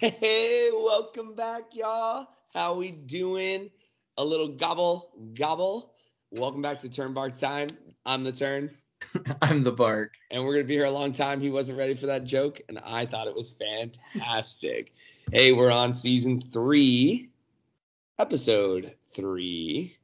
Hey, welcome back, y'all. How we doing? A little gobble, gobble. Welcome back to Turn Bark Time. I'm the Turn, I'm the bark. and we're gonna be here a long time. He wasn't ready for that joke, and I thought it was fantastic. hey, we're on season three, episode three,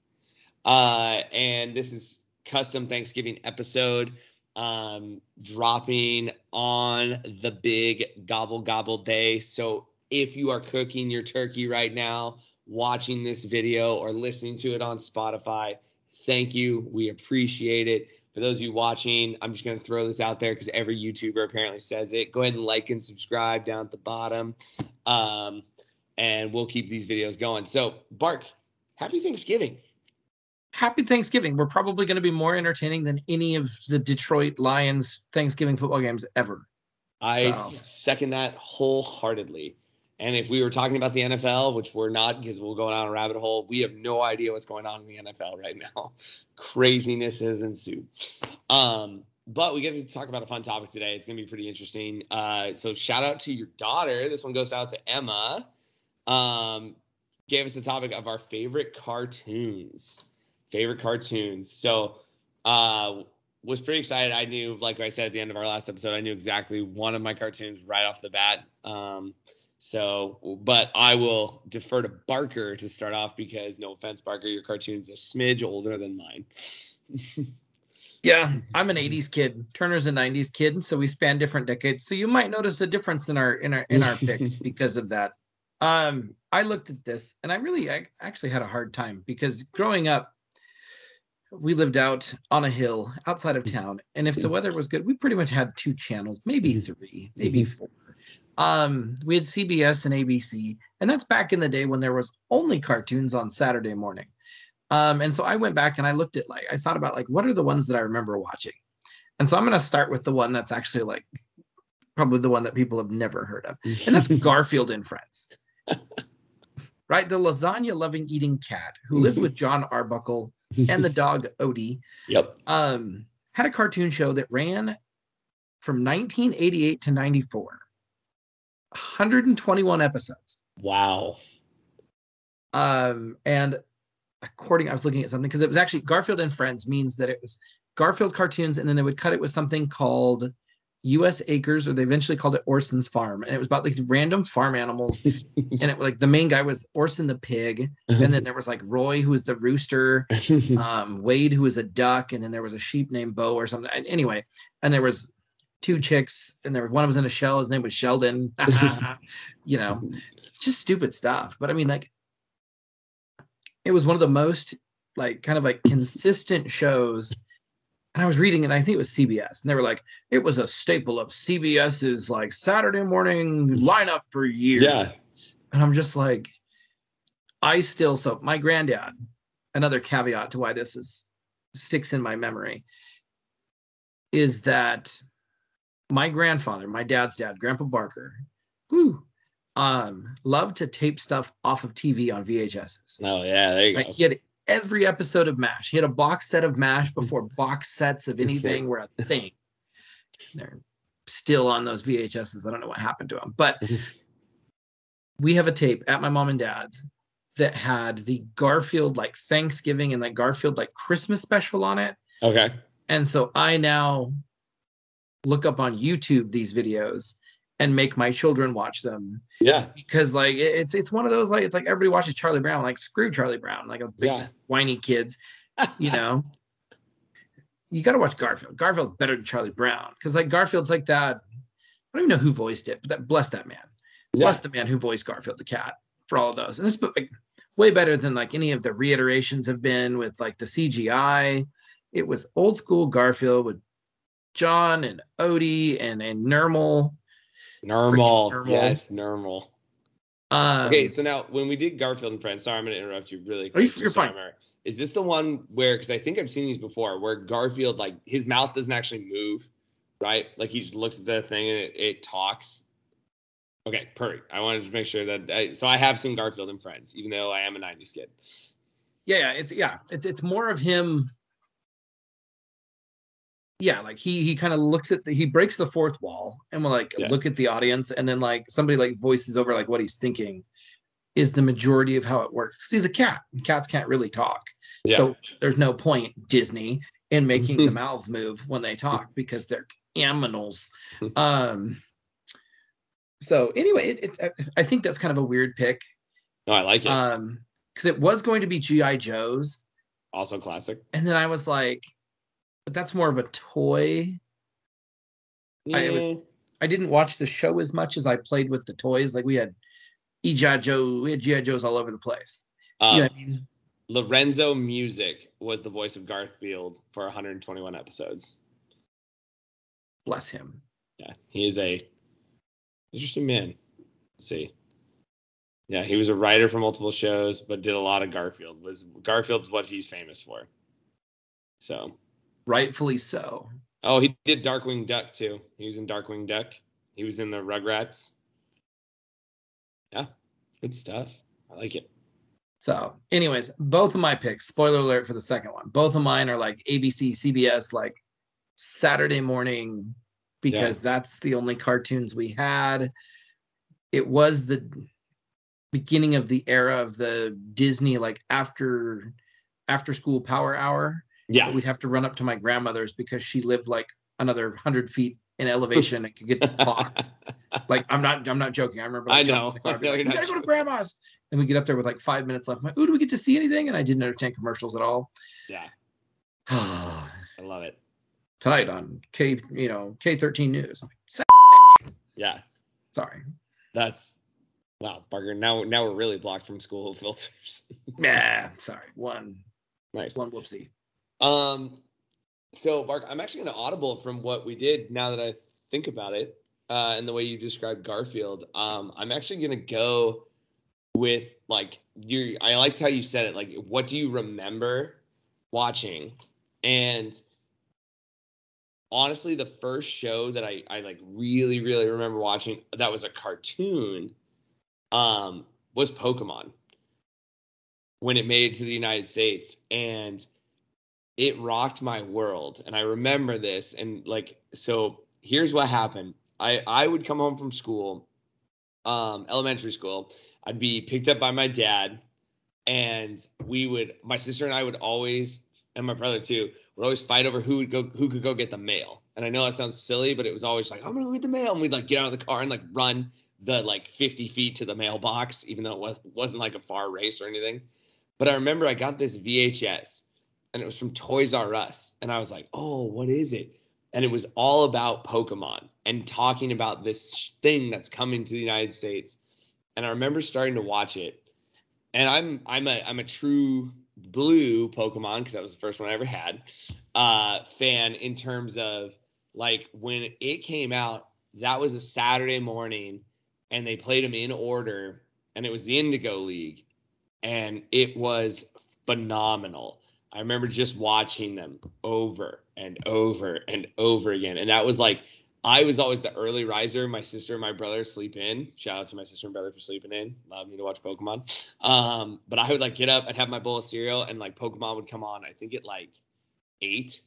uh, and this is custom Thanksgiving episode um, dropping on the big gobble gobble day. So if you are cooking your turkey right now, watching this video or listening to it on Spotify, thank you. We appreciate it. For those of you watching, I'm just going to throw this out there because every YouTuber apparently says it. Go ahead and like and subscribe down at the bottom. Um, and we'll keep these videos going. So, Bark, happy Thanksgiving. Happy Thanksgiving. We're probably going to be more entertaining than any of the Detroit Lions Thanksgiving football games ever. I So- second that wholeheartedly. And if we were talking about the NFL, which we're not because we'll go down a rabbit hole, we have no idea what's going on in the NFL right now. Craziness has ensued. Um, but we get to talk about a fun topic today. It's going to be pretty interesting. Uh, so shout out to your daughter. This one goes out to Emma. Um, gave us the topic of our favorite cartoons. Favorite cartoons. So uh, was pretty excited. I knew, like I said at the end of our last episode, I knew exactly one of my cartoons right off the bat. Um, so, but I will defer to Barker to start off because, no offense, Barker, your cartoon's a smidge older than mine. Yeah, I'm an 80s kid. Turner's a 90s kid, and so we span different decades. So you might notice a difference in our in our in our picks because of that. Um, I looked at this and I really I actually had a hard time because growing up, we lived out on a hill outside of mm-hmm. town, and if the mm-hmm. weather was good, we pretty much had two channels, maybe mm-hmm. three, maybe four. Um, we had CBS and ABC, and that's back in the day when there was only cartoons on Saturday morning. Um, and so I went back and I looked at like I thought about like what are the ones that I remember watching. And so I'm gonna start with the one that's actually like probably the one that people have never heard of, and that's Garfield and Friends. Right, the lasagna loving eating cat who lived with Jon Arbuckle and the dog Odie yep. um, had a cartoon show that ran from 1988 to 94, 121 episodes. Wow. Um, and according, I was looking at something because it was actually Garfield and Friends means that it was Garfield cartoons, and then they would cut it with something called U.S. Acres, or they eventually called it Orson's Farm, and it was about these random farm animals. and it like the main guy was Orson the pig, and then there was like Roy who was the rooster, um, Wade who was a duck, and then there was a sheep named Bo or something. And anyway, and there was two chicks, and there was one was in a shell. His name was Sheldon. you know, just stupid stuff. But I mean, like, it was one of the most like kind of like consistent shows. And I was reading, and I think it was CBS, and they were like, it was a staple of CBS's like Saturday morning lineup for years. yeah. And I'm just like, I still so my granddad, another caveat to why this is sticks in my memory, is that my grandfather, my dad's dad, Grandpa Barker, whew, um, loved to tape stuff off of TV on VHSs. Oh, yeah. There you Like go. he had every episode of MASH. He had a box set of MASH before box sets of anything were a thing. They're still on those VHSs. I don't know what happened to them, but we have a tape at my mom and dad's that had the Garfield like Thanksgiving and like Garfield like Christmas special on it. Okay. And so I now look up on YouTube these videos and make my children watch them. Yeah. because like it's it's one of those like it's like everybody watches Charlie Brown like screw Charlie Brown like a big Yeah. whiny kids you know? You got to watch Garfield. Garfield's better than Charlie Brown because like Garfield's like that I don't even know who voiced it but that bless that man. Yeah. bless the man who voiced Garfield the cat for all of those. And this book like, way better than like any of the reiterations have been with like the CGI it was old school Garfield with Jon and Odie and and Nermal Normal. Normal. Yes, normal. um, Okay, so now when we did Garfield and Friends, sorry, I'm going to interrupt you really Oh, quick. You, you're fine. Is this the one where, because I think I've seen these before, where Garfield, like, his mouth doesn't actually move, right? Like, he just looks at the thing and it, it talks. Okay, perfect. I wanted to make sure that, I, so I have seen Garfield and Friends, even though I am a 90s kid. yeah, yeah, it's yeah, it's it's more of him yeah, like he he kind of looks at the he breaks the fourth wall and we'll like Yeah. look at the audience and then like somebody like voices over like what he's thinking is the majority of how it works he's a cat. and Cats can't really talk. Yeah. So there's no point, Disney, in making the mouths move when they talk because they're animals. Um so anyway, it, it, I think that's kind of a weird pick. no, I like it. Um because it was going to be G.I. Joe's, also classic. and then I was like, but that's more of a toy. I- was I didn't watch the show as much as I played with the toys. Like we had E.G.I. Joe, we had G.I. Joes all over the place. Um, you know I mean? Lorenzo Music was the voice of Garfield for 121 episodes. Bless him. Yeah, he is a interesting man. Let's see. Yeah, he was a writer for multiple shows, but did a lot of Garfield. Was Garfield's what he's famous for? So, Rightfully so. oh, he did Darkwing Duck too. He was in Darkwing Duck. He was in the Rugrats. Yeah, good stuff. I like it. So, anyways, both of my picks, spoiler alert for the second one, both of mine are like ABC, CBS, like Saturday morning, because that's the only cartoons we had. It was the beginning of the era of the Disney, like after after school power hour. Yeah, We'd have to run up to my grandmother's because she lived like another hundred feet in elevation and could get the Fox. like I'm not I'm not joking. I remember I like, know. the car I know like, not gotta go to grandma's. And we get up there with like five minutes left. I'm like, oh, do we get to see anything? And I didn't understand commercials at all. yeah, I love it. Tonight on K, you know, K13 News. Like, Yeah, Sorry. that's wow, Parker. Now, now we're really blocked from school filters. Yeah, sorry. One, nice. one whoopsie. Um, so Mark, I'm actually going to audible from what we did. Now that I think about it, uh, and the way you described Garfield, um, I'm actually going to go with like you. I liked how you said it. Like, what do you remember watching? And honestly, the first show that I I like really really remember watching that was a cartoon, um, was Pokemon when it made it to the United States and it rocked my world. And i remember this and like so here's what happened. I i would come home from school um elementary school. I'd be picked up by my dad and we would my sister and i would always and my brother too would always fight over who would go who could go get the mail. And i know that sounds silly but it was always like i'm gonna go get the mail and we'd like get out of the car and like run the like 50 feet to the mailbox even though it was, wasn't like a far race or anything. But i remember i got this vhs and it was from Toys R Us. And I was like, oh, what is it? And it was all about Pokemon and talking about this thing that's coming to the United States. And I remember starting to watch it. And I'm I'm a I'm a true blue Pokemon because that was the first one I ever had. Uh, fan in terms of like when it came out, that was a Saturday morning, and they played them in order, and it was the Indigo League, and it was phenomenal. I remember just watching them over and over and over again. And that was like, I was always the early riser. My sister and my brother sleep in. Shout out to my sister and brother for sleeping in. Allowed me to watch Pokemon. Um, but I would like get up, I'd have my bowl of cereal, and like Pokemon would come on, I think at like eight.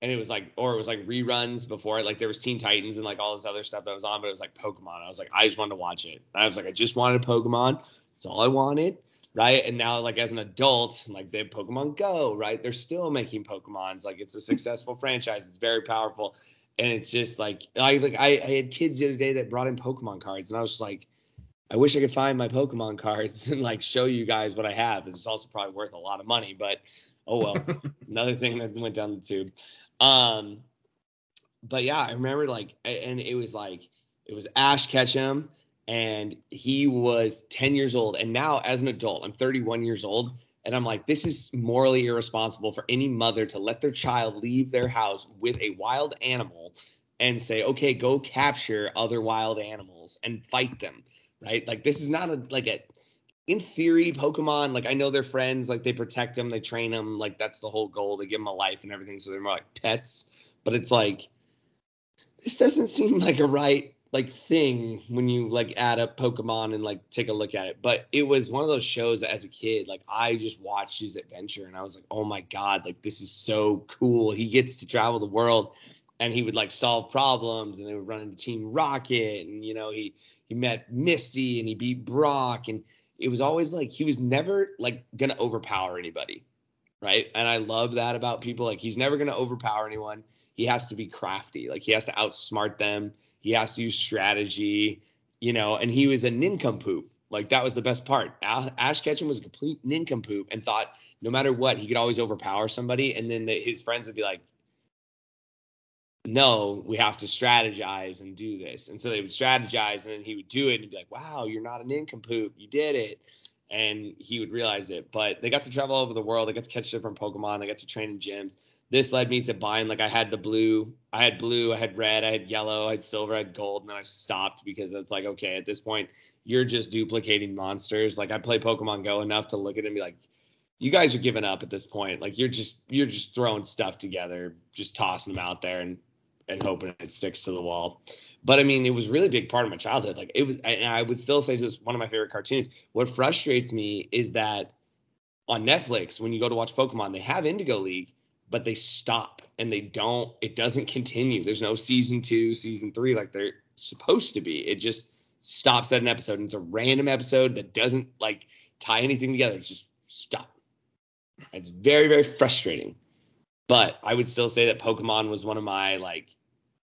And it was like, or it was like reruns before it. Like there was Teen Titans and like all this other stuff that was on, but it was like Pokemon. I was like, I just wanted to watch it. And I was like, I just wanted Pokemon. That's all I wanted right? And now, like as an adult, like they have Pokemon Go, right? They're still making Pokemons. Like it's a successful franchise. It's very powerful, and it's just like I like I, I had kids the other day that brought in Pokemon cards, and I was just like, I wish I could find my Pokemon cards and like show you guys what I have. It's also probably worth a lot of money, but oh well. Another thing that went down the tube. Um, but yeah, I remember like, and it was like it was Ash Ketchum and he was 10 years old. And now as an adult i'm 31 years old and i'm like this is morally irresponsible for any mother to let their child leave their house with a wild animal and say okay go capture other wild animals and fight them right? Like this is not a like a in theory pokemon like i know they're friends like they protect them they train them like that's the whole goal. They give them a life and everything so they're more like pets. But it's like this doesn't seem like a right like thing when you like add up Pokemon and like take a look at it. But it was one of those shows as a kid, like I just watched his adventure and I was like, oh my God, like this is so cool. He gets to travel the world and he would like solve problems and they would run into Team Rocket and you know, he he met Misty and he beat Brock and it was always like he was never like gonna overpower anybody. Right. And I love that about people. Like he's never gonna overpower anyone. He has to be crafty. Like he has to outsmart them he has to use strategy, you know, and he was a nincompoop. Like that was the best part. Ash Ketchum was a complete nincompoop and thought no matter what, he could always overpower somebody. And then the, his friends would be like, no, we have to strategize and do this. And so they would strategize and then he would do it and be like, wow, you're not a nincompoop. You did it. And he would realize it. But they got to travel all over the world. They got to catch different Pokemon. They got to train in gyms this led me to buying like I had the blue, I had blue, I had red, I had yellow, I had silver, I had gold, and then I stopped because it's like, okay, at this point, you're just duplicating monsters. Like I play Pokemon Go enough to look at it and be like, you guys are giving up at this point. Like you're just you're just throwing stuff together, just tossing them out there and and hoping it sticks to the wall. But I mean, it was really big part of my childhood. Like it was, and I would still say this one of my favorite cartoons. What frustrates me is that on Netflix, when you go to watch Pokemon, they have Indigo League, but they stop and they don't it doesn't continue. There's no season two season three like they're supposed to be. It just stops at an episode and it's a random episode that doesn't like tie anything together. It's just stop. It's very very frustrating. But i would still say that pokemon was one of my like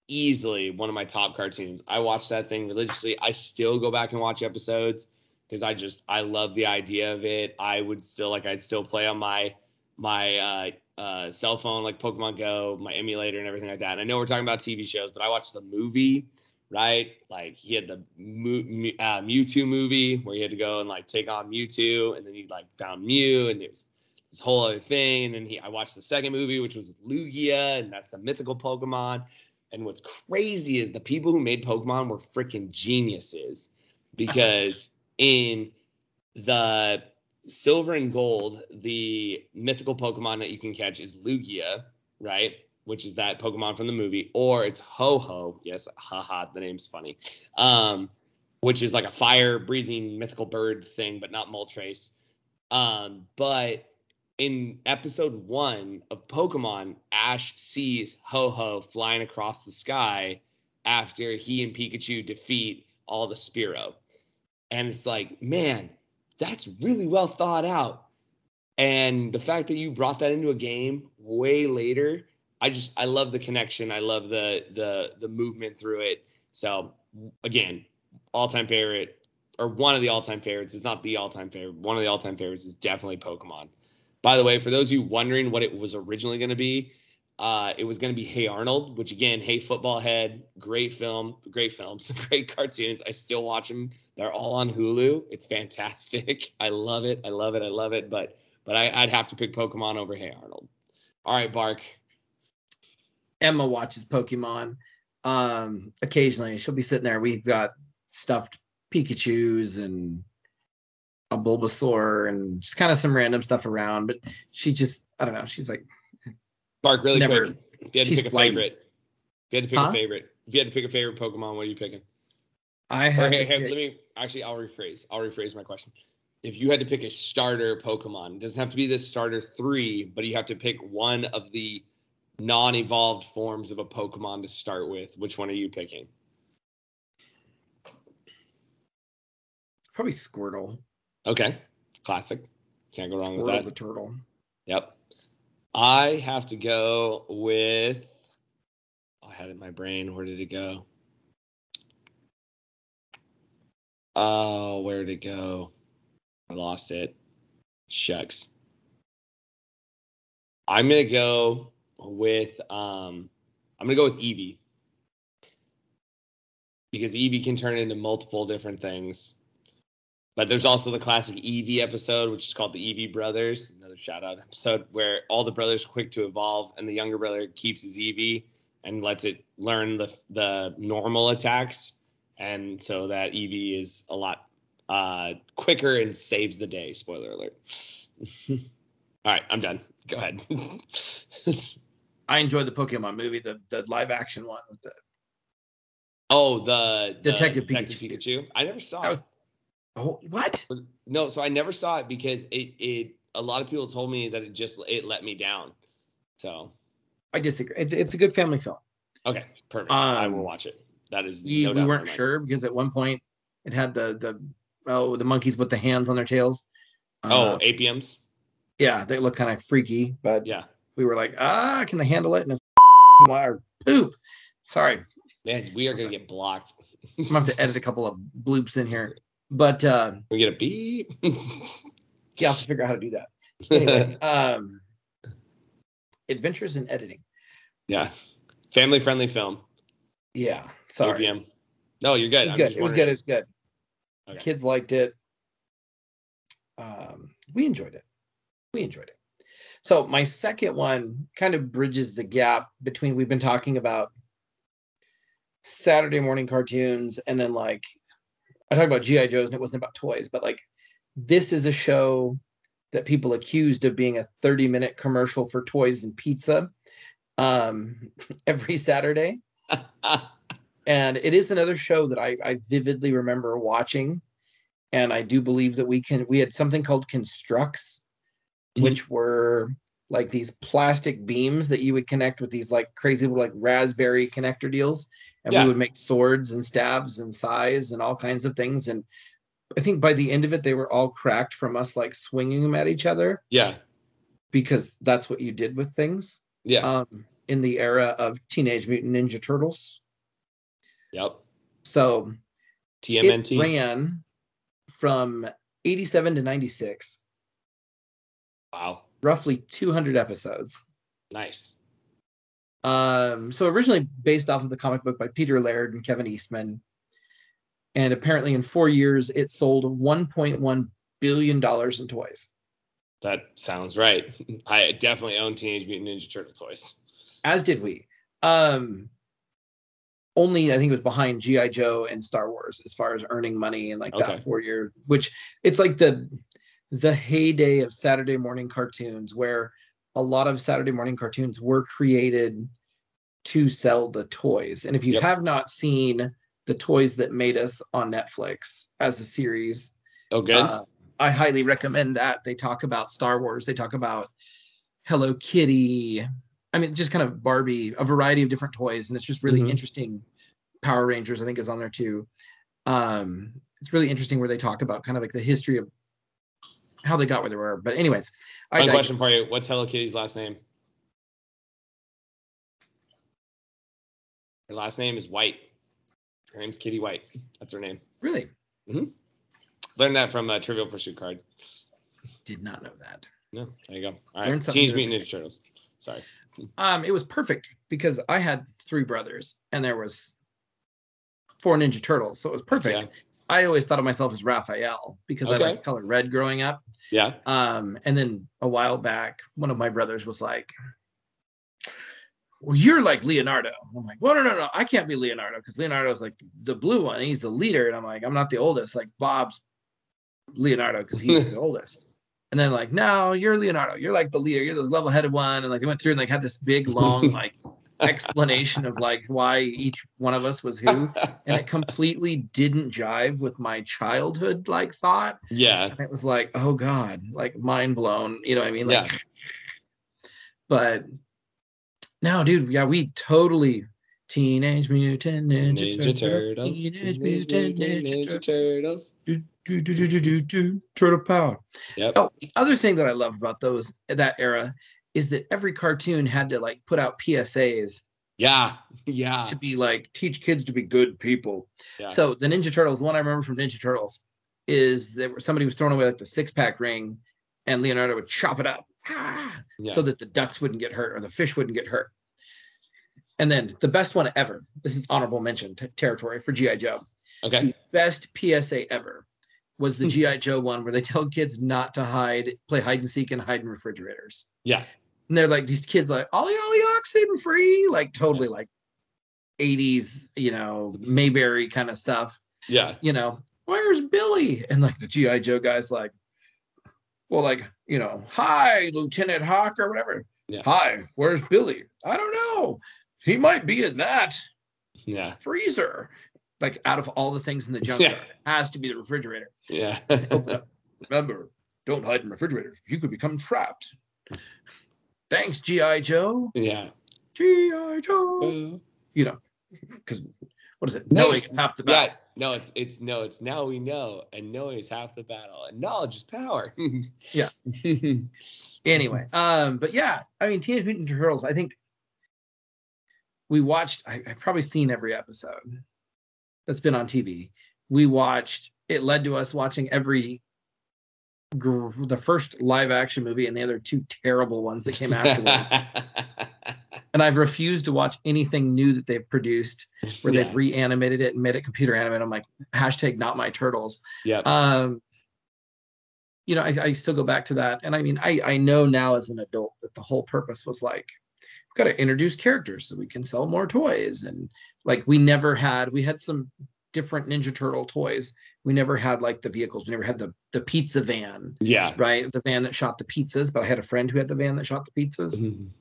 easily one of my top cartoons. I watched that thing religiously. I still go back and watch episodes because i just i love the idea of it. I would still like i'd still play on my my uh uh, cell phone like Pokemon Go, my emulator, and everything like that. And I know we're talking about TV shows, but I watched the movie, right? Like he had the uh, Mewtwo movie where he had to go and like take on Mewtwo, and then he like found Mew, and it was this whole other thing. And then he, I watched the second movie, which was Lugia, and that's the mythical Pokemon. And what's crazy is the people who made Pokemon were freaking geniuses because in the silver and gold, the mythical Pokemon that you can catch is Lugia, right? Which is that Pokemon from the movie, or it's Ho-Oh. Yes, haha, the name's funny. Um, which is like a fire breathing mythical bird thing, but not Moltres. Um, but in episode one of Pokemon, Ash sees Ho-Oh flying across the sky after he and Pikachu defeat all the Spearow. And it's like, man, that's really well thought out. And the fact that you brought that into a game way later, I just I love the connection. I love the the the movement through it. So again, all time favorite or one of the all time favorites is not the all time favorite. One of the all time favorites is definitely Pokemon. By the way, for those of you wondering what it was originally going to be, uh, it was going to be Hey Arnold, which again, Hey Football Head, great film, great films, great cartoons. I still watch them. They're all on Hulu. It's fantastic. I love it. I love it. I love it. But but I, would have to pick Pokemon over Hey Arnold. All right, Bark. Emma watches Pokemon. Um, occasionally, she'll be sitting there. We've got stuffed Pikachu's and a Bulbasaur and just kind of some random stuff around. But she just, I don't know. She's like, Bark, really Never. quick. If you had to pick a flighty. favorite, if you had to pick huh? a favorite, if you had to pick a favorite Pokemon, what are you picking? I have. Hey, hey, let me actually. I'll rephrase. I'll rephrase my question. If you had to pick a starter Pokemon, it doesn't have to be the starter three, but you have to pick one of the non-evolved forms of a Pokemon to start with. Which one are you picking? Probably Squirtle. Okay, classic. Can't go wrong with that. Squirtle the turtle. Yep. I have to go with. I had it in my brain. Where did it go? Oh, where did it go? I lost it. Shucks. I'm gonna go with um I'm gonna go with Eevee. Because Eevee can turn into multiple different things. But there's also the classic Eevee episode, which is called the Eevee Brothers, another shout out episode where all the brothers are quick to evolve, and the younger brother keeps his Eevee and lets it learn the the normal attacks, and so that Eevee is a lot uh, quicker and saves the day. Spoiler alert. all right, I'm done. Go ahead. I enjoyed the Pokemon movie, the the live action one with the Oh, the, the Detective Detective Pikachu. Pikachu. I never saw That it. Oh, what? No, so I never saw it because it it a lot of people told me that it just it let me down. So I disagree. It's it's a good family film. okay, perfect. I will Um, watch it. That is We, no we weren't sure because at one point it had the the oh the monkeys with the hands on their tails. Oh, Uh, Aipoms. yeah, they look kind of freaky, but Yeah, we were like, ah, can they handle it? And it's wire poop. Sorry, man, we are gonna get blocked. I'm gonna have to edit a couple of bloops in here, but uh, we get a beep. yeah, I'll have to figure out how to do that. Anyway, um, adventures in editing. yeah, family friendly film. Yeah, sorry. No, you're good. It was good. It was good. It was good. Okay. Kids liked it. Um, we enjoyed it. We enjoyed it. So my second one kind of bridges the gap between we've been talking about Saturday morning cartoons and then like I talked about GI Joes and it wasn't about toys, but like this is a show that people accused of being a 30 minute commercial for toys and pizza um every Saturday. And it is another show that I, I vividly remember watching. And i do believe that we can we had something called Construx Mhm. which were like these plastic beams that you would connect with these like crazy like raspberry connector deals and Yeah. we would make swords and stabs and size and all kinds of things and i think by the end of it they were all cracked from us like swinging them at each other yeah, because that's what you did with things yeah, um, in the era of teenage mutant ninja turtles yep. so TMNT. It ran from 87 to 96, wow, roughly 200 episodes. nice. Um, so originally based off of the comic book by Peter Laird and Kevin Eastman. And apparently in four years, it sold $1.1 billion in toys. That sounds right. I definitely own Teenage Mutant Ninja Turtle toys. As did we. Um, only I think it was behind GI Joe and Star Wars as far as earning money in like Okay. that four year, which it's like the the heyday of Saturday morning cartoons where a lot of Saturday morning cartoons were created to sell the toys. And if you Yep. have not seen the toys that made us on Netflix as a series, okay, uh, I highly recommend that. They talk about Star Wars. They talk about Hello Kitty. I mean, just kind of Barbie, a variety of different toys, and it's just really Mhm. interesting. Power Rangers, I think, is on there too. Um, it's really interesting where they talk about kind of like the history of how they got where they were. But anyways, I question for you: What's Hello Kitty's last name? Her last name is White. Her name's Kitty White. That's her name. Really Hmm. Learned that from a Trivial Pursuit card. did not know that. No, there you go. All something Teenage Mutant Ninja Turtles. Sorry. Um, it was perfect because I had three brothers and there was four Ninja Turtles, so it was perfect. Yeah. I always thought of myself as Raphael because I Okay. liked the color red growing up. Yeah. Um, and then a while back, one of my brothers was like, Well, you're like Leonardo. I'm like, Well, no, no, no, I can't be Leonardo because Leonardo's like the blue one. He's the leader. And I'm like, I'm not the oldest. Like Bob's Leonardo because he's the oldest. And then like, no, you're Leonardo. You're like the leader. You're the level-headed one. And like they went through and like had this big long like explanation of like why each one of us was who. And it completely didn't jive with my childhood like thought. yeah. And it was like, oh God, like mind blown. You know what I mean? Like, Yeah. but no, dude, yeah, we totally Teenage Mutant Ninja, Ninja Turtle, Turtles. Teenage Mutant Ninja, Ninja Turtles. do, do, do, do, do, do, Turtle Power. Yep. Oh, the other thing that I love about those that era is that every cartoon had to like put out PSAs Yeah. Yeah. to be like teach kids to be good people. Yeah. So the Ninja Turtles, the one I remember from Ninja Turtles is that somebody was throwing away like the six pack ring and Leonardo would chop it up ah, Yeah. so that the ducks wouldn't get hurt or the fish wouldn't get hurt. And then the best one ever, this is honorable mention t- territory for G.I. Joe. okay. The best PSA ever was the G.I. Joe one where they tell kids not to hide, play hide and seek and hide in refrigerators. Yeah. And they're like these kids like ollie ollie ox and free, like totally like 80s, you know, Mayberry kind of stuff. Yeah. You know, where's Billy? And like the G.I. Joe guy's like, well, like, you know, hi, Lieutenant Hawk or whatever. Yeah. Hi, where's Billy? I don't know. He might be in that. Yeah. freezer. Like out of all the things in the junkyard, it has to be the refrigerator. Yeah. Remember, don't hide in refrigerators. You could become trapped. Thanks, G.I. Joe. yeah. G.I. Joe. Uh-huh. You know, because what is it? No, Knowing half the Yeah. battle. No, it's it's no, it's now we know, and knowing is half the battle, and knowledge is power. Yeah. Anyway, um, but yeah, I mean, Teenage Mutant Ninja Turtles. I think we watched. I, I've probably seen every episode that's been on TV. We watched. It led to us watching every gr- the first live action movie and the other two terrible ones that came afterward. and I've refused to watch anything new that they've produced where Yeah. they've reanimated it and made it computer animated. I'm like, hashtag not my turtles. Yeah. Um, you know, I, I still go back to that. And I mean, I, I know now as an adult that the whole purpose was like, we've got to introduce characters so we can sell more toys. And like, we never had, we had some different Ninja Turtle toys. We never had like the vehicles. We never had the, the pizza van, yeah. right? The van that shot the pizzas. But I had a friend who had the van that shot the pizzas.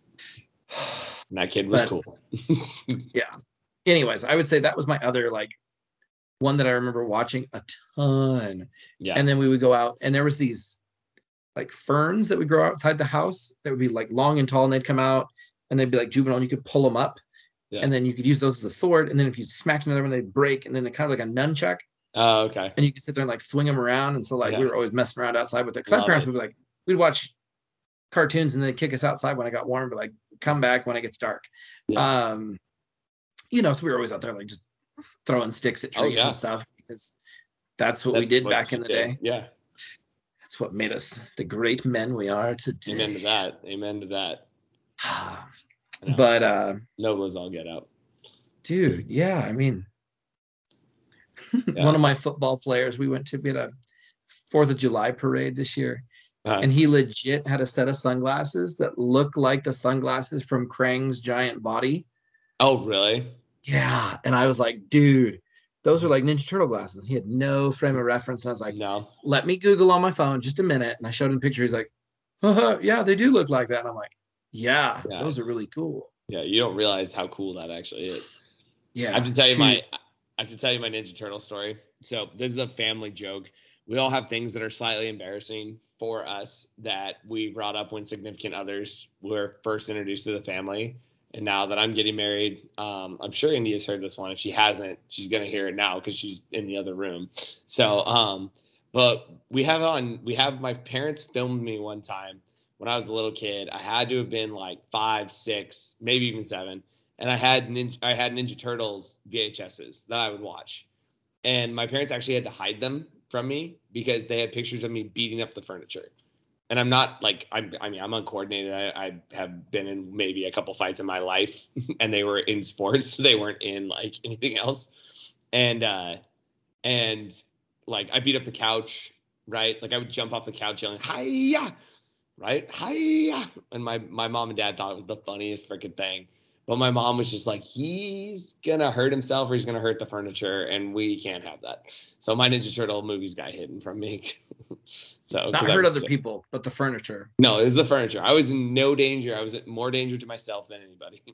And that kid was But- cool. Yeah. Anyways, I would say that was my other like one that I remember watching a ton. Yeah. and then we would go out and there was these like ferns that would grow outside the house that would be like long and tall and they'd come out and they'd be like juvenile and you could pull them up Yeah. and then you could use those as a sword and then if you smacked another one they'd break and then they kind of like a nunchuck oh, okay. and you could sit there and like swing them around and so like we were always messing around outside with it because my parents it. would be like we'd watch cartoons and then kick us outside when it got warm but like come back when it gets dark Yeah. um you know so we were always out there like just throwing sticks at Oh, trees yeah. and stuff because that's what we did what back in the did. day Yeah. that's what made us the great men we are today. Amen to that. Amen to that. but uh Nobles all get out. dude, yeah, I mean Yeah. one of my football players, we went to we had a Fourth of July parade this year, Uh, and he legit had a set of sunglasses that looked like the sunglasses from Krang's giant body. oh, really? Yeah. And I was like, dude, those are like Ninja Turtle glasses. He had no frame of reference. And I was like, no. let me Google on my phone just a minute. And I showed him a picture. He's like, uh yeah, they do look like that. And I'm like, yeah, Yeah. those are really cool. Yeah, you don't realize how cool that actually is. Yeah. I have to tell you shoot. my I have to tell you my Ninja Turtle story. So this is a family joke. We all have things that are slightly embarrassing for us that we brought up when significant others were first introduced to the family. And now that I'm getting married, um, I'm sure India's heard this one. If she hasn't, she's gonna hear it now because she's in the other room. So, um, but we have on we have my parents filmed me one time when I was a little kid. I had to have been like five, six, maybe even seven and I had Ninja, I had Ninja Turtles VHSs that I would watch, and my parents actually had to hide them from me because they had pictures of me beating up the furniture. And I'm not like I'm. I mean, I'm uncoordinated. I, I have been in maybe a couple fights in my life, and they were in sports. They weren't in like anything else. And uh, and like I beat up the couch, right? Like I would jump off the couch yelling "Hiya!" right? Hiya! And my my mom and dad thought it was the funniest freaking thing. But my mom was just like, he's gonna hurt himself or he's gonna hurt the furniture, and we can't have that. So my Ninja Turtle movies got hidden from me. so not hurt other sick. people, but the furniture. No, it was the furniture. I was in no danger. I was more danger to myself than anybody.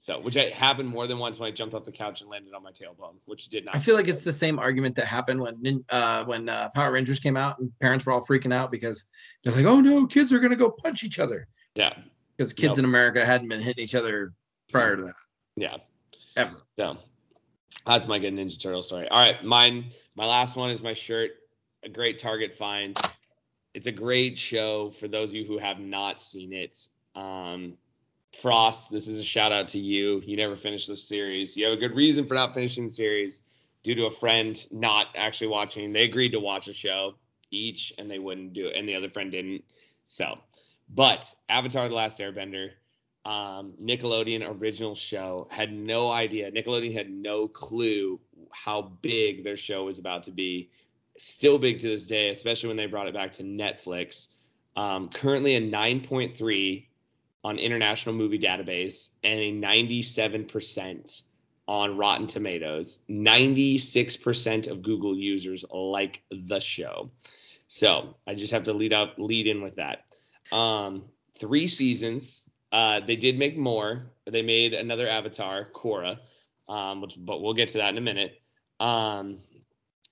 So, which I happened more than once when I jumped off the couch and landed on my tailbone, which did not. I feel like it's the same argument that happened when uh, when uh, Power Rangers came out and parents were all freaking out because they're like, "Oh no, kids are gonna go punch each other," yeah, because kids Nope. in America hadn't been hitting each other prior to that yeah. ever. So that's my good Ninja Turtle story. All right, mine. My last one is my shirt. A great Target find. It's a great show for those of you who have not seen it. Um, Frost, this is a shout out to you. You never finished the series. You have a good reason for not finishing the series due to a friend not actually watching. They agreed to watch a show each and they wouldn't do it, and the other friend didn't. So, but Avatar The Last Airbender, um, Nickelodeon original show, had no idea. Nickelodeon had no clue how big their show was about to be. Still big to this day, especially when they brought it back to Netflix. Um, currently a 9.3 on International Movie Database and a 97% on Rotten Tomatoes. 96% of Google users like the show. So I just have to lead up, lead in with that. Um, three seasons. Uh, they did make more. They made another Avatar, Korra. um, which but we'll get to that in a minute. Um,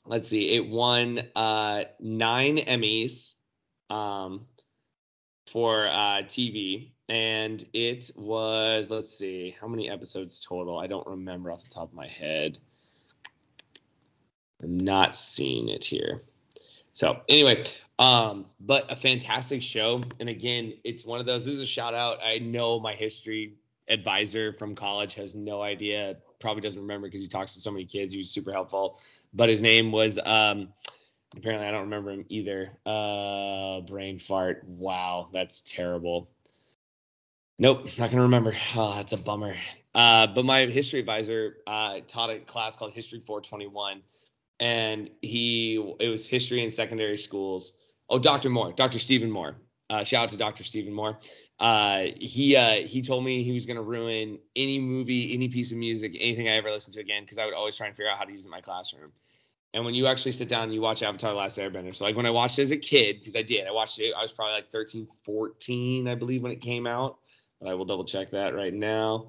let's see, it won uh, nine Emmys um, for uh, TV, and it was let's see, how many episodes total? I don't remember off the top of my head. I'm not seeing it here. So anyway, um, but a fantastic show. And again, it's one of those. This is a shout out. I know my history advisor from college has no idea, probably doesn't remember because he talks to so many kids. He was super helpful. But his name was um apparently I don't remember him either. Uh brain fart. Wow, that's terrible. Nope, not gonna remember. Oh, that's a bummer. Uh, but my history advisor uh, taught a class called History 421, and he it was history in secondary schools. Oh, Dr. Moore, Dr. Stephen Moore. Uh, shout out to Dr. Stephen Moore. Uh, he uh, he told me he was gonna ruin any movie, any piece of music, anything I ever listened to again because I would always try and figure out how to use it in my classroom. And when you actually sit down and you watch Avatar: Last Airbender, so like when I watched it as a kid, because I did, I watched it. I was probably like 13, 14, I believe, when it came out. But I will double check that right now.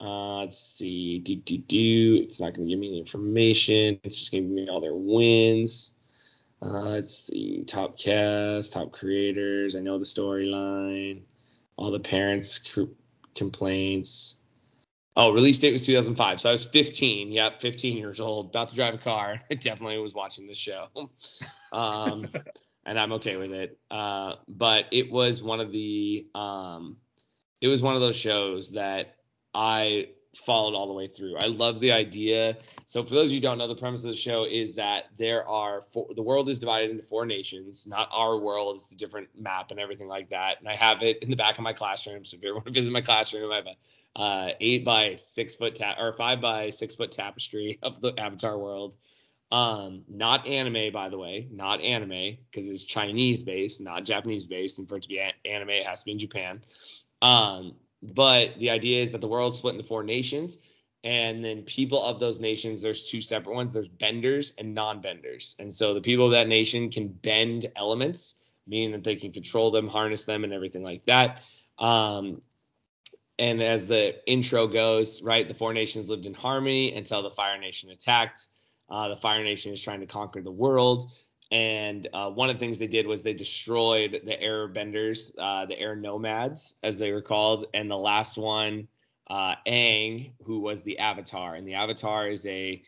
Uh, let's see. Do, do, do. It's not going to give me any information. It's just going to give me all their wins. Uh, let's see. Top cast, top creators. I know the storyline. All the parents' complaints. Oh, release date was 2005. So I was 15. Yep, 15 years old, about to drive a car. I definitely was watching this show. Um, and I'm okay with it. Uh, but it was one of the, um, it was one of those shows that I followed all the way through. I love the idea. So for those of you who don't know, the premise of the show is that there are four, the world is divided into four nations, not our world. It's a different map and everything like that. And I have it in the back of my classroom. So if you ever want to visit my classroom, I have a uh, eight by six foot ta- or five by six foot tapestry of the Avatar world. Um, not anime, by the way, not anime because it's Chinese based, not Japanese based. And for it to be a- anime, it has to be in Japan. Um, but the idea is that the world's split into four nations and then people of those nations there's two separate ones. There's benders and non-benders. And so the people of that nation can bend elements meaning that they can control them harness them and everything like that. Um, and as the intro goes right the four nations lived in harmony until the fire nation attacked. Uh, the fire nation is trying to conquer the world and uh, one of the things they did was they destroyed the air benders, uh, the air nomads, as they were called. And the last one, uh, Aang, who was the Avatar, and the Avatar is a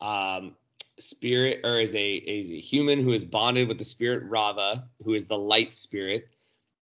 um, spirit or is a is a human who is bonded with the spirit Raava, who is the light spirit.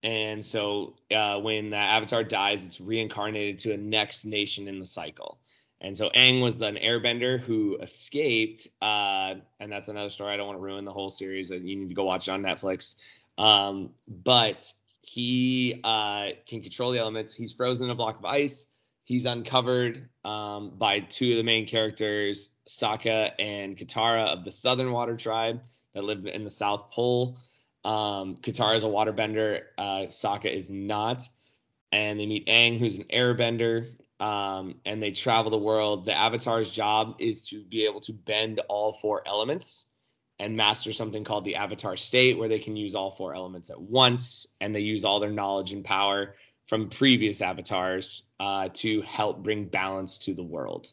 And so uh, when the Avatar dies, it's reincarnated to a next nation in the cycle. And so Aang was an airbender who escaped. Uh, and that's another story. I don't want to ruin the whole series. And you need to go watch it on Netflix. Um, but he uh, can control the elements. He's frozen in a block of ice. He's uncovered um, by two of the main characters, Sokka and Katara of the Southern Water Tribe that live in the South Pole. Um, Katara is a waterbender. Uh, Sokka is not. And they meet Aang, who's an airbender um, and they travel the world. The Avatar's job is to be able to bend all four elements and master something called the Avatar state, where they can use all four elements at once, and they use all their knowledge and power from previous avatars uh, to help bring balance to the world.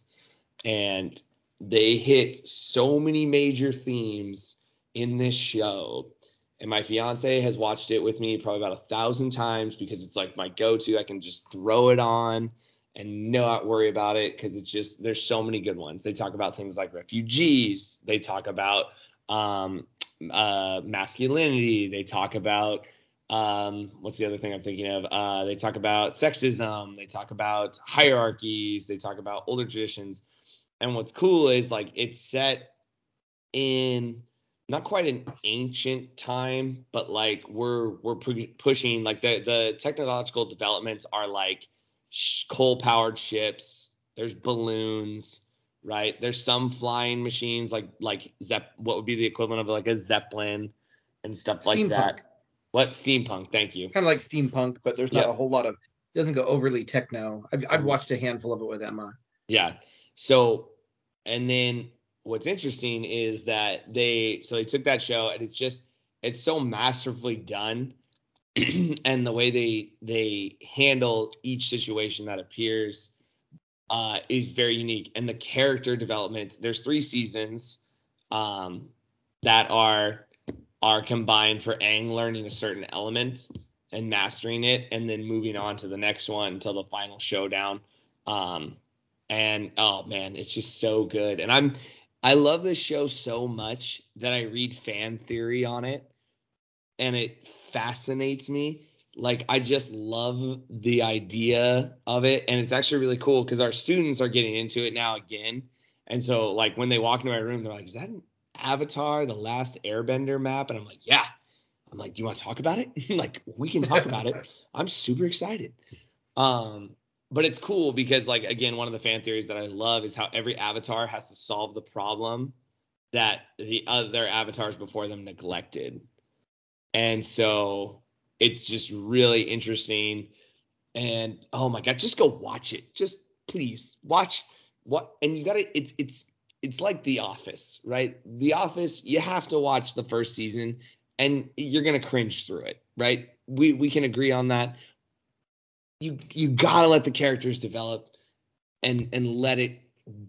And they hit so many major themes in this show. And my fiance has watched it with me probably about a thousand times because it's like my go to. I can just throw it on and not worry about it because it's just there's so many good ones. They talk about things like refugees. They talk about um, uh, masculinity. They talk about um, what's the other thing I'm thinking of? Uh, they talk about sexism. They talk about hierarchies. They talk about older traditions. And what's cool is like it's set in not quite an ancient time, but like we're we're pu- pushing like the the technological developments are like coal powered ships. There's balloons, right? There's some flying machines like like Zepp. What would be the equivalent of like a zeppelin and stuff steampunk. like that? What steampunk? Thank you. Kind of like steampunk, but there's not yep. a whole lot of. It doesn't go overly techno. I've I've mm-hmm. watched a handful of it with Emma. Yeah. So, and then what's interesting is that they so they took that show and it's just it's so masterfully done and the way they they handle each situation that appears uh, is very unique, and the character development. There's three seasons um, that are are combined for Aang learning a certain element and mastering it, and then moving on to the next one until the final showdown. Um, and oh man, it's just so good. And I'm I love this show so much that I read fan theory on it, and it fascinates me. Like I just love the idea of it, and it's actually really cool because our students are getting into it now again. And so, like when they walk into my room, they're like, "Is that an Avatar: The Last Airbender map?" And I'm like, "Yeah." I'm like, "Do you want to talk about it?" like, we can talk about it. I'm super excited. Um, but it's cool because like again one of the fan theories that i love is how every avatar has to solve the problem that the other avatars before them neglected and so it's just really interesting. And oh my god just go watch it. Just please watch what and you gotta it's it's it's like the office right? The office you have to watch the first season and you're gonna cringe through it right? We we can agree on that. You you gotta let the characters develop and and let it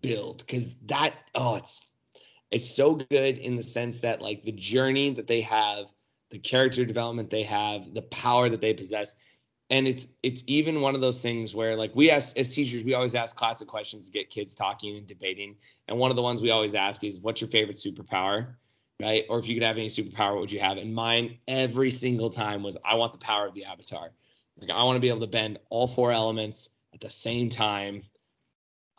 build because that oh it's it's so good in the sense that like the journey that they have the character development they have the power that they possess. And it's it's even one of those things where like we ask as teachers we always ask classic questions to get kids talking and debating. And one of the ones we always ask is what's your favorite superpower? Right? Or if you could have any superpower what would you have? And mine every single time was i want the power of the avatar. Like I want to be able to bend all four elements at the same time.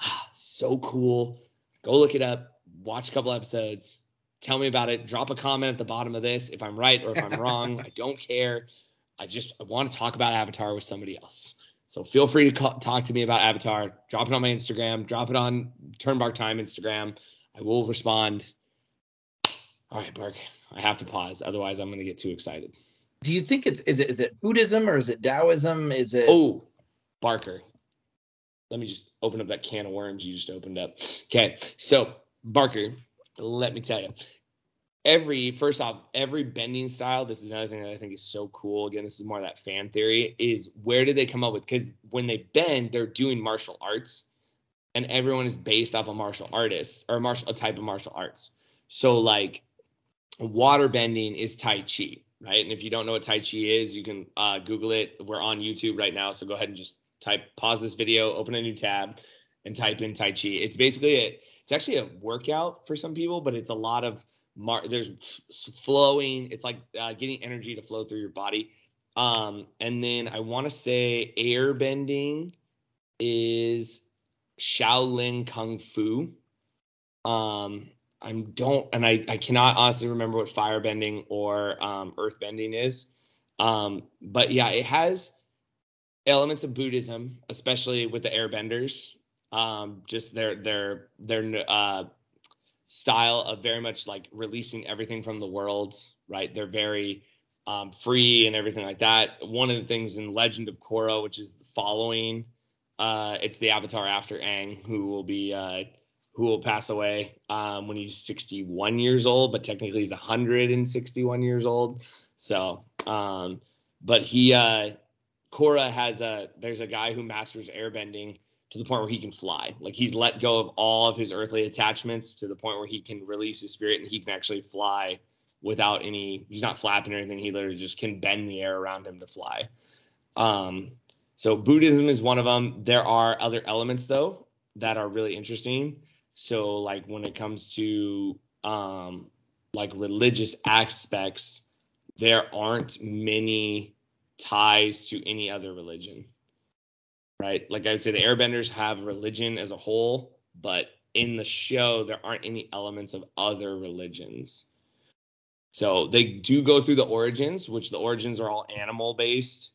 Ah, so cool. Go look it up, watch a couple episodes, tell me about it, drop a comment at the bottom of this if I'm right or if I'm wrong. I don't care. I just I want to talk about Avatar with somebody else. So feel free to call, talk to me about Avatar. Drop it on my Instagram. Drop it on Turnbark Time Instagram. I will respond. All right, Bark. I have to pause, otherwise I'm going to get too excited do you think it's is it is it Buddhism or is it Taoism? Is it Oh, Barker. Let me just open up that can of worms you just opened up. Okay. So, Barker, let me tell you. Every first off, every bending style, this is another thing that I think is so cool. Again, this is more of that fan theory, is where did they come up with? Because when they bend, they're doing martial arts, and everyone is based off a martial artist or martial a type of martial arts. So like water bending is Tai Chi right? And if you don't know what Tai Chi is, you can uh, Google it. We're on YouTube right now, so go ahead and just type pause this video, open a new tab, and type in Tai Chi. It's basically a, it's actually a workout for some people, but it's a lot of mar- there's f- flowing. It's like uh, getting energy to flow through your body. Um, and then I want to say air bending is Shaolin Kung Fu. Um, I don't, and I, I cannot honestly remember what fire bending or um, earthbending is. Um, but yeah, it has elements of Buddhism, especially with the airbenders. Um, just their their their uh, style of very much like releasing everything from the world, right? They're very um, free and everything like that. One of the things in Legend of Korra, which is the following, uh, it's the Avatar after Aang, who will be uh, who will pass away um, when he's 61 years old, but technically he's 161 years old. So, um, but he, uh, Korra has a, there's a guy who masters airbending to the point where he can fly. Like he's let go of all of his earthly attachments to the point where he can release his spirit and he can actually fly without any, he's not flapping or anything. He literally just can bend the air around him to fly. Um, so Buddhism is one of them. There are other elements though that are really interesting. So like when it comes to um like religious aspects, there aren't many ties to any other religion. Right? Like I say the airbenders have religion as a whole, but in the show there aren't any elements of other religions. So they do go through the origins, which the origins are all animal based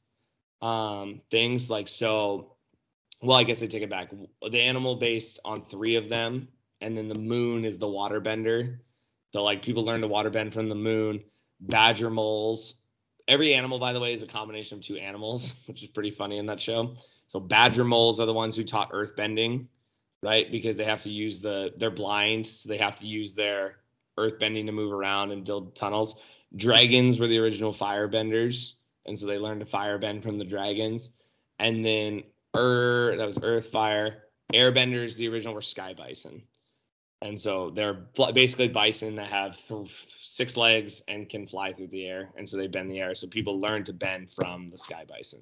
um, things. Like so, well, I guess I take it back. The animal based on three of them, and then the moon is the water bender. So like people learn to water bend from the moon. Badger moles. Every animal, by the way, is a combination of two animals, which is pretty funny in that show. So badger moles are the ones who taught earth bending, right? Because they have to use the they're blind, so they have to use their earth bending to move around and build tunnels. Dragons were the original fire benders, and so they learned to fire bend from the dragons. And then Ur, that was earth fire. Airbenders, the original, were sky bison, and so they're basically bison that have th- six legs and can fly through the air, and so they bend the air. So people learn to bend from the sky bison.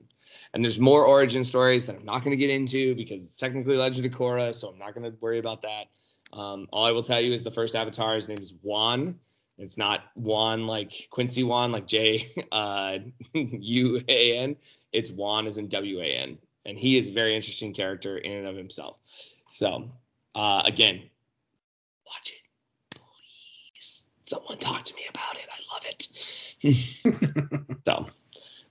And there's more origin stories that I'm not going to get into because it's technically Legend of Korra, so I'm not going to worry about that. Um, all I will tell you is the first avatar, his name is Wan. It's not Juan like Quincy Juan, like J uh, U A N. It's Wan as in W A N. And he is a very interesting character in and of himself. So, uh, again, watch it. Please. Someone talk to me about it. I love it. so,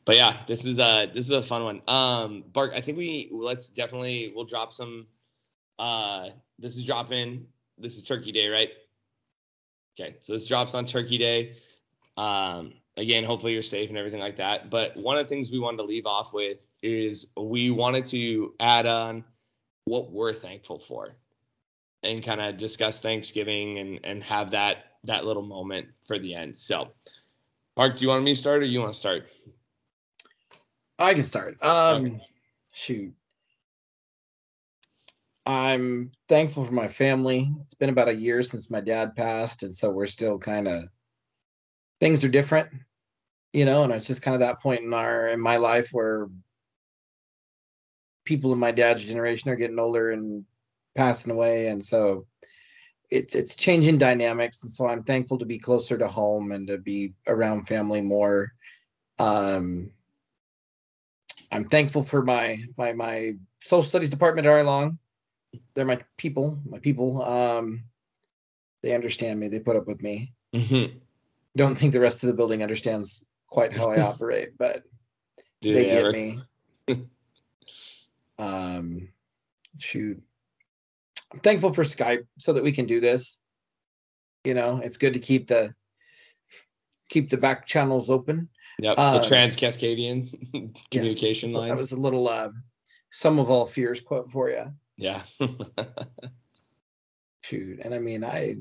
but yeah, this is a this is a fun one. Um, Bark, I think we let's definitely we'll drop some. Uh, this is dropping. This is Turkey Day, right? Okay, so this drops on Turkey Day. Um, again, hopefully you're safe and everything like that. But one of the things we wanted to leave off with is we wanted to add on what we're thankful for, and kind of discuss Thanksgiving and and have that that little moment for the end. So, Mark, do you want me to start or you want to start? I can start. Um, shoot. I'm thankful for my family. It's been about a year since my dad passed, and so we're still kind of things are different, you know. And it's just kind of that point in our in my life where people in my dad's generation are getting older and passing away, and so it's it's changing dynamics. And so I'm thankful to be closer to home and to be around family more. Um, I'm thankful for my my my social studies department at Long. They're my people, my people. Um, they understand me. They put up with me. Mm-hmm. Don't think the rest of the building understands quite how I operate, but Do they, they, get ever? me. um, shoot. I'm thankful for Skype so that we can do this. You know, it's good to keep the keep the back channels open. Yep, Um, the Trans Cascadian communication yes, so lines. That was a little uh, Sum of All Fears quote for you. yeah. shoot and i mean i,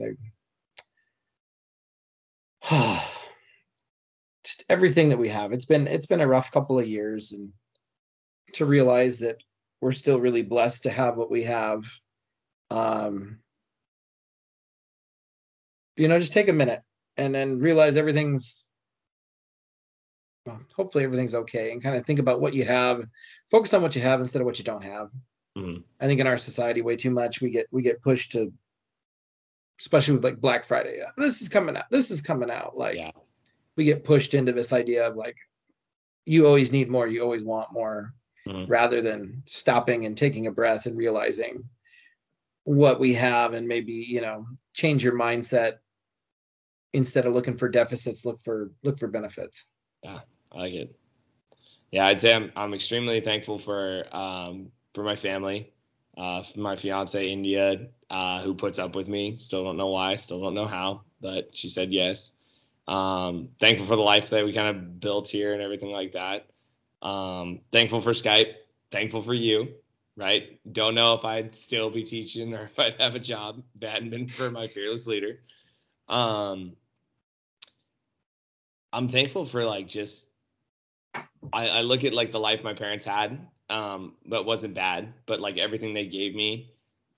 I just everything that we have it's been it's been a rough couple of years and to realize that we're still really blessed to have what we have um you know just take a minute and then realize everything's well, hopefully everything's okay and kind of think about what you have focus on what you have instead of what you don't have Mhm. i think in our society way too much we get we get pushed to especially with like black friday yeah, this is coming out this is coming out like Yeah. we get pushed into this idea of like you always need more you always want more Mhm. rather than stopping and taking a breath and realizing what we have and maybe you know change your mindset instead of looking for deficits look for look for benefits yeah I like it. Yeah, I'd say I'm I'm extremely thankful for um for my family, uh for my fiance India, uh, who puts up with me. Still don't know why, still don't know how, but she said yes. Um, thankful for the life that we kind of built here and everything like that. Um, thankful for Skype. Thankful for you. Right. Don't know if I'd still be teaching or if I'd have a job. been for my fearless leader. Um, I'm thankful for like just I, I look at like the life my parents had, um, but wasn't bad, but like everything they gave me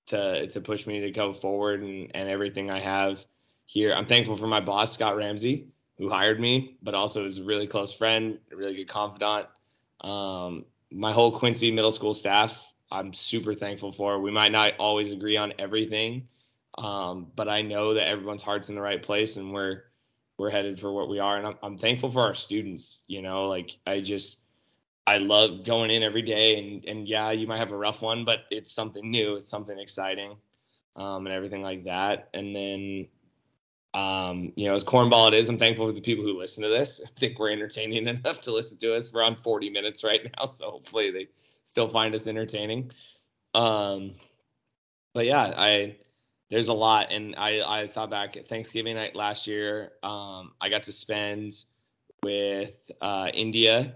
to to push me to go forward and, and everything I have here. I'm thankful for my boss, Scott Ramsey, who hired me, but also is a really close friend, a really good confidant. Um, my whole Quincy middle school staff, I'm super thankful for. We might not always agree on everything, um, but I know that everyone's heart's in the right place and we're we're headed for what we are. And I'm, I'm thankful for our students. You know, like I just I love going in every day and and yeah, you might have a rough one, but it's something new, it's something exciting, um, and everything like that. And then um, you know, as cornball it is, I'm thankful for the people who listen to this. I think we're entertaining enough to listen to us. We're on 40 minutes right now, so hopefully they still find us entertaining. Um, but yeah, I there's a lot, and I I thought back at Thanksgiving night last year. Um, I got to spend with uh, India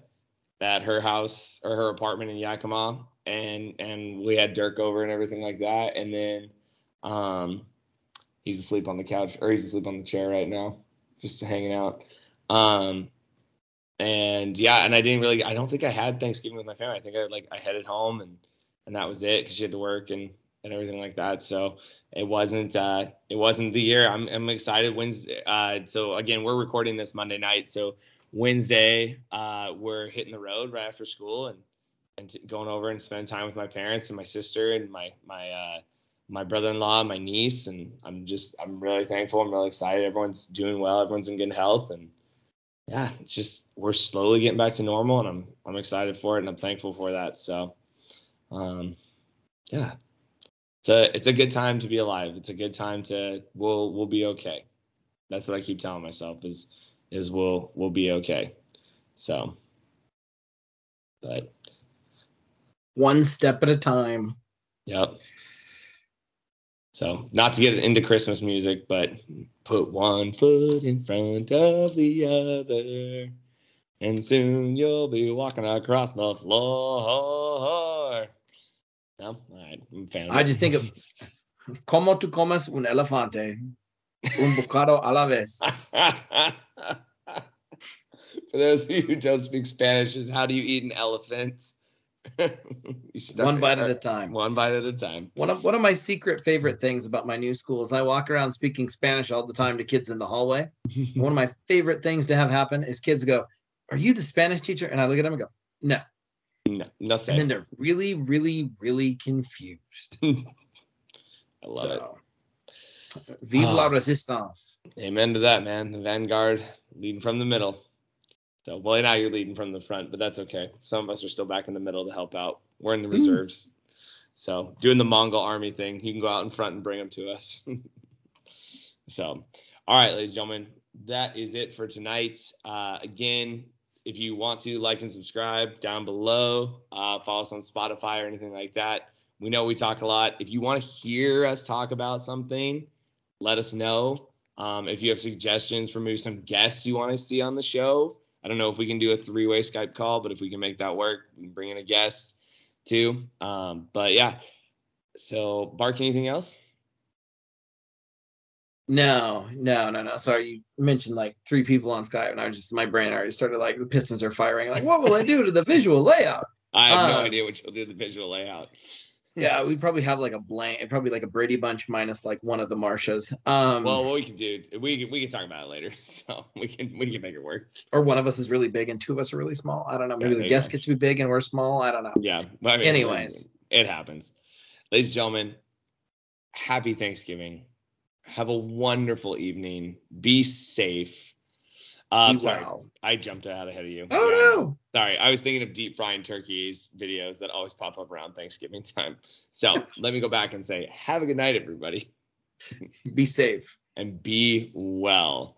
at her house or her apartment in Yakima, and and we had Dirk over and everything like that, and then um, he's asleep on the couch or he's asleep on the chair right now, just hanging out. Um, and yeah, and I didn't really. I don't think I had Thanksgiving with my family. I think I like I headed home and and that was it because she had to work and and everything like that. So it wasn't uh, it wasn't the year. I'm I'm excited. Wednesday. Uh, so again, we're recording this Monday night. So Wednesday, uh, we're hitting the road right after school and and t- going over and spending time with my parents and my sister and my my uh, my brother-in-law, my niece, and I'm just I'm really thankful. I'm really excited. Everyone's doing well. Everyone's in good health, and yeah, it's just we're slowly getting back to normal, and I'm I'm excited for it, and I'm thankful for that. So, um, yeah, it's a it's a good time to be alive. It's a good time to we'll we'll be okay. That's what I keep telling myself is is we'll we'll be okay. So, but one step at a time. Yep. So, not to get into Christmas music, but put one foot in front of the other, and soon you'll be walking across the floor. No, all right, I'm fan. I just think of como tu comes un elefante, un bocado a la vez. For those of you who don't speak Spanish, is how do you eat an elephant? one bite at a time. One bite at a time. One of one of my secret favorite things about my new school is I walk around speaking Spanish all the time to kids in the hallway. one of my favorite things to have happen is kids go, "Are you the Spanish teacher?" And I look at them and go, "No." No, no And then they're really, really, really confused. I love so, it. Vive la ah. resistance. Amen to that, man. The vanguard leading from the middle. So, well, now you're leading from the front, but that's okay. Some of us are still back in the middle to help out. We're in the reserves. So, doing the Mongol army thing, you can go out in front and bring them to us. so, all right, ladies and gentlemen, that is it for tonight. Uh, again, if you want to like and subscribe down below, uh, follow us on Spotify or anything like that. We know we talk a lot. If you want to hear us talk about something, let us know. Um, if you have suggestions for maybe some guests you want to see on the show, I don't know if we can do a three way Skype call, but if we can make that work, we can bring in a guest too. Um, but yeah. So, Bark, anything else? No, no, no, no. Sorry, you mentioned like three people on Skype, and I was just my brain already started like the pistons are firing. Like, what will I do to the visual layout? I have uh, no idea what you'll do to the visual layout. Yeah, we probably have like a blank, probably like a Brady Bunch minus like one of the Marshas. Um, well, what we can do, we we can talk about it later, so we can we can make it work. Or one of us is really big and two of us are really small. I don't know. Maybe yeah, the guest gets to be big and we're small. I don't know. Yeah. I mean, Anyways, it happens. Ladies and gentlemen, happy Thanksgiving. Have a wonderful evening. Be safe. Um, sorry, wow. I jumped out ahead of you. Oh yeah, no! Sorry, I was thinking of deep frying turkeys videos that always pop up around Thanksgiving time. So let me go back and say, have a good night, everybody. Be safe and be well.